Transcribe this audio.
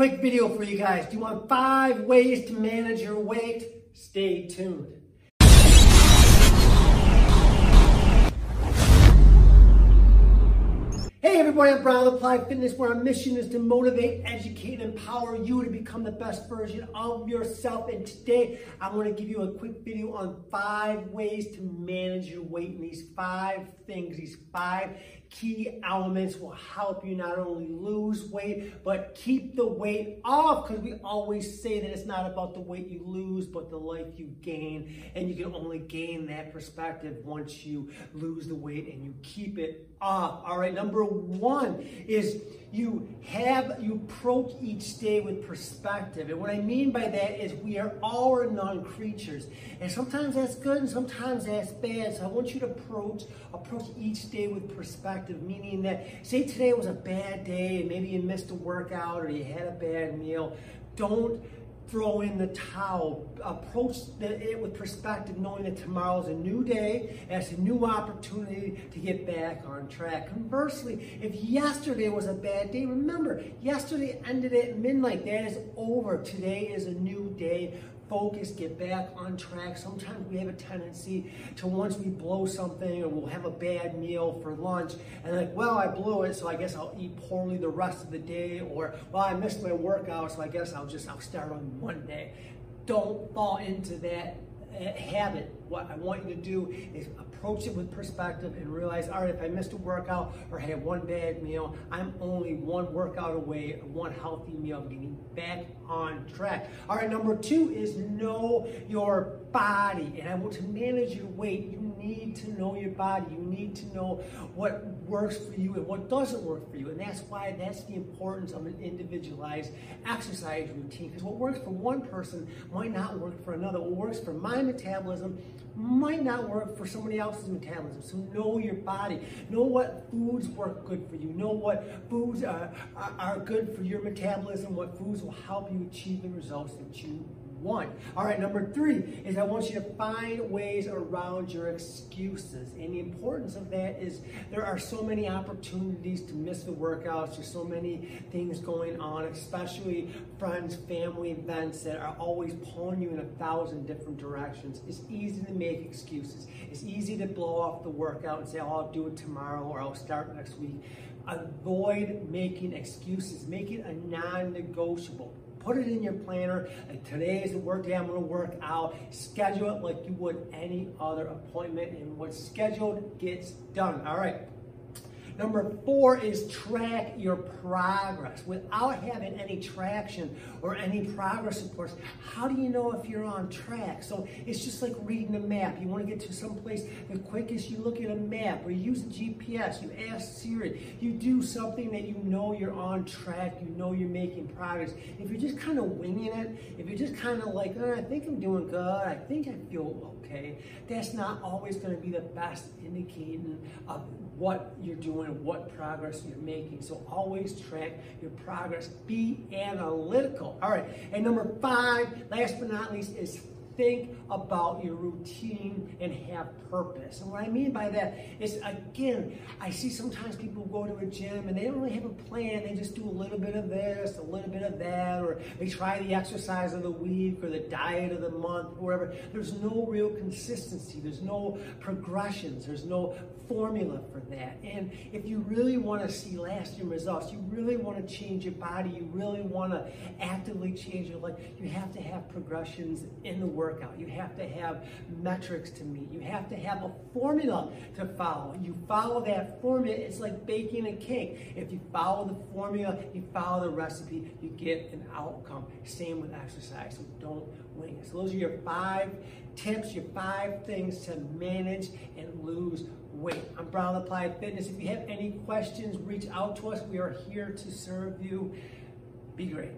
Quick video for you guys. Do you want five ways to manage your weight? Stay tuned. Hey everybody, I'm Brian Applied Fitness, where our mission is to motivate, educate, and empower you to become the best version of yourself. And today, I'm going to give you a quick video on five ways to manage your weight. And these five things, these five key elements will help you not only lose weight, but keep the weight off. Because we always say that it's not about the weight you lose, but the life you gain. And you can only gain that perspective once you lose the weight and you keep it off. All right, number one is you have, you approach each day with perspective. And what I mean by that is we are all or none creatures. And sometimes that's good and sometimes that's bad. So I want you to approach, approach each day with perspective, meaning that say today was a bad day and maybe you missed a workout or you had a bad meal. Don't throw in the towel. Approach it with perspective, knowing that tomorrow's a new day and it's a new opportunity to get back on track. Conversely, if yesterday was a bad day, remember, yesterday ended at midnight. That is over. Today is a new day focus, get back on track. Sometimes we have a tendency to once we blow something or we'll have a bad meal for lunch and like, well, I blew it, so I guess I'll eat poorly the rest of the day or, well, I missed my workout, so I guess I'll just, I'll start on Monday. Don't fall into that habit. What I want you to do is approach it with perspective and realize, all right, if I missed a workout or had one bad meal, I'm only one workout away, one healthy meal, getting back on track. All right, number two is know your body. And I want to manage your weight. You need to know your body. You need to know what works for you and what doesn't work for you. And that's why that's the importance of an individualized exercise routine. Because what works for one person might not work for another. What works for my metabolism might not work for somebody else's metabolism. So know your body. Know what foods work good for you. Know what foods are, are, are good for your metabolism, what foods will help you achieve the results that you one. All right, number three is I want you to find ways around your excuses. And the importance of that is there are so many opportunities to miss the workouts. There's so many things going on, especially friends, family events that are always pulling you in a thousand different directions. It's easy to make excuses. It's easy to blow off the workout and say, oh, I'll do it tomorrow or I'll start next week. Avoid making excuses. Make it a non-negotiable. Put it in your planner. Today is the work day I'm going to work out. Schedule it like you would any other appointment, and what's scheduled gets done. All right. Number four is track your progress. Without having any traction or any progress reports, how do you know if you're on track? So it's just like reading a map. You want to get to some place the quickest, you look at a map or you use a GPS, you ask Siri, you do something that you know you're on track, you know you're making progress. If you're just kind of winging it, if you're just kind of like, oh, I think I'm doing good, I think I feel okay, that's not always going to be the best indicator of what you're doing what progress you're making. So always track your progress. Be analytical. All right. And number five, last but not least, is think about your routine and have purpose. And what I mean by that is, again, I see sometimes people go to a gym and they don't really have a plan. They just do a little bit of this, a little bit of that, or they try the exercise of the week or the diet of the month, whatever. There's no real consistency. There's no progressions. There's no formula for that. And if you really want to see lasting results, you really want to change your body, you really want to actively change your life, you have to have progressions in the work workout. You have to have metrics to meet. You have to have a formula to follow. You follow that formula, it's like baking a cake. If you follow the formula, you follow the recipe, you get an outcome. Same with exercise, so don't wing it. So those are your five tips, your five things to manage and lose weight. I'm Brian Applied Fitness. If you have any questions, reach out to us. We are here to serve you. Be great.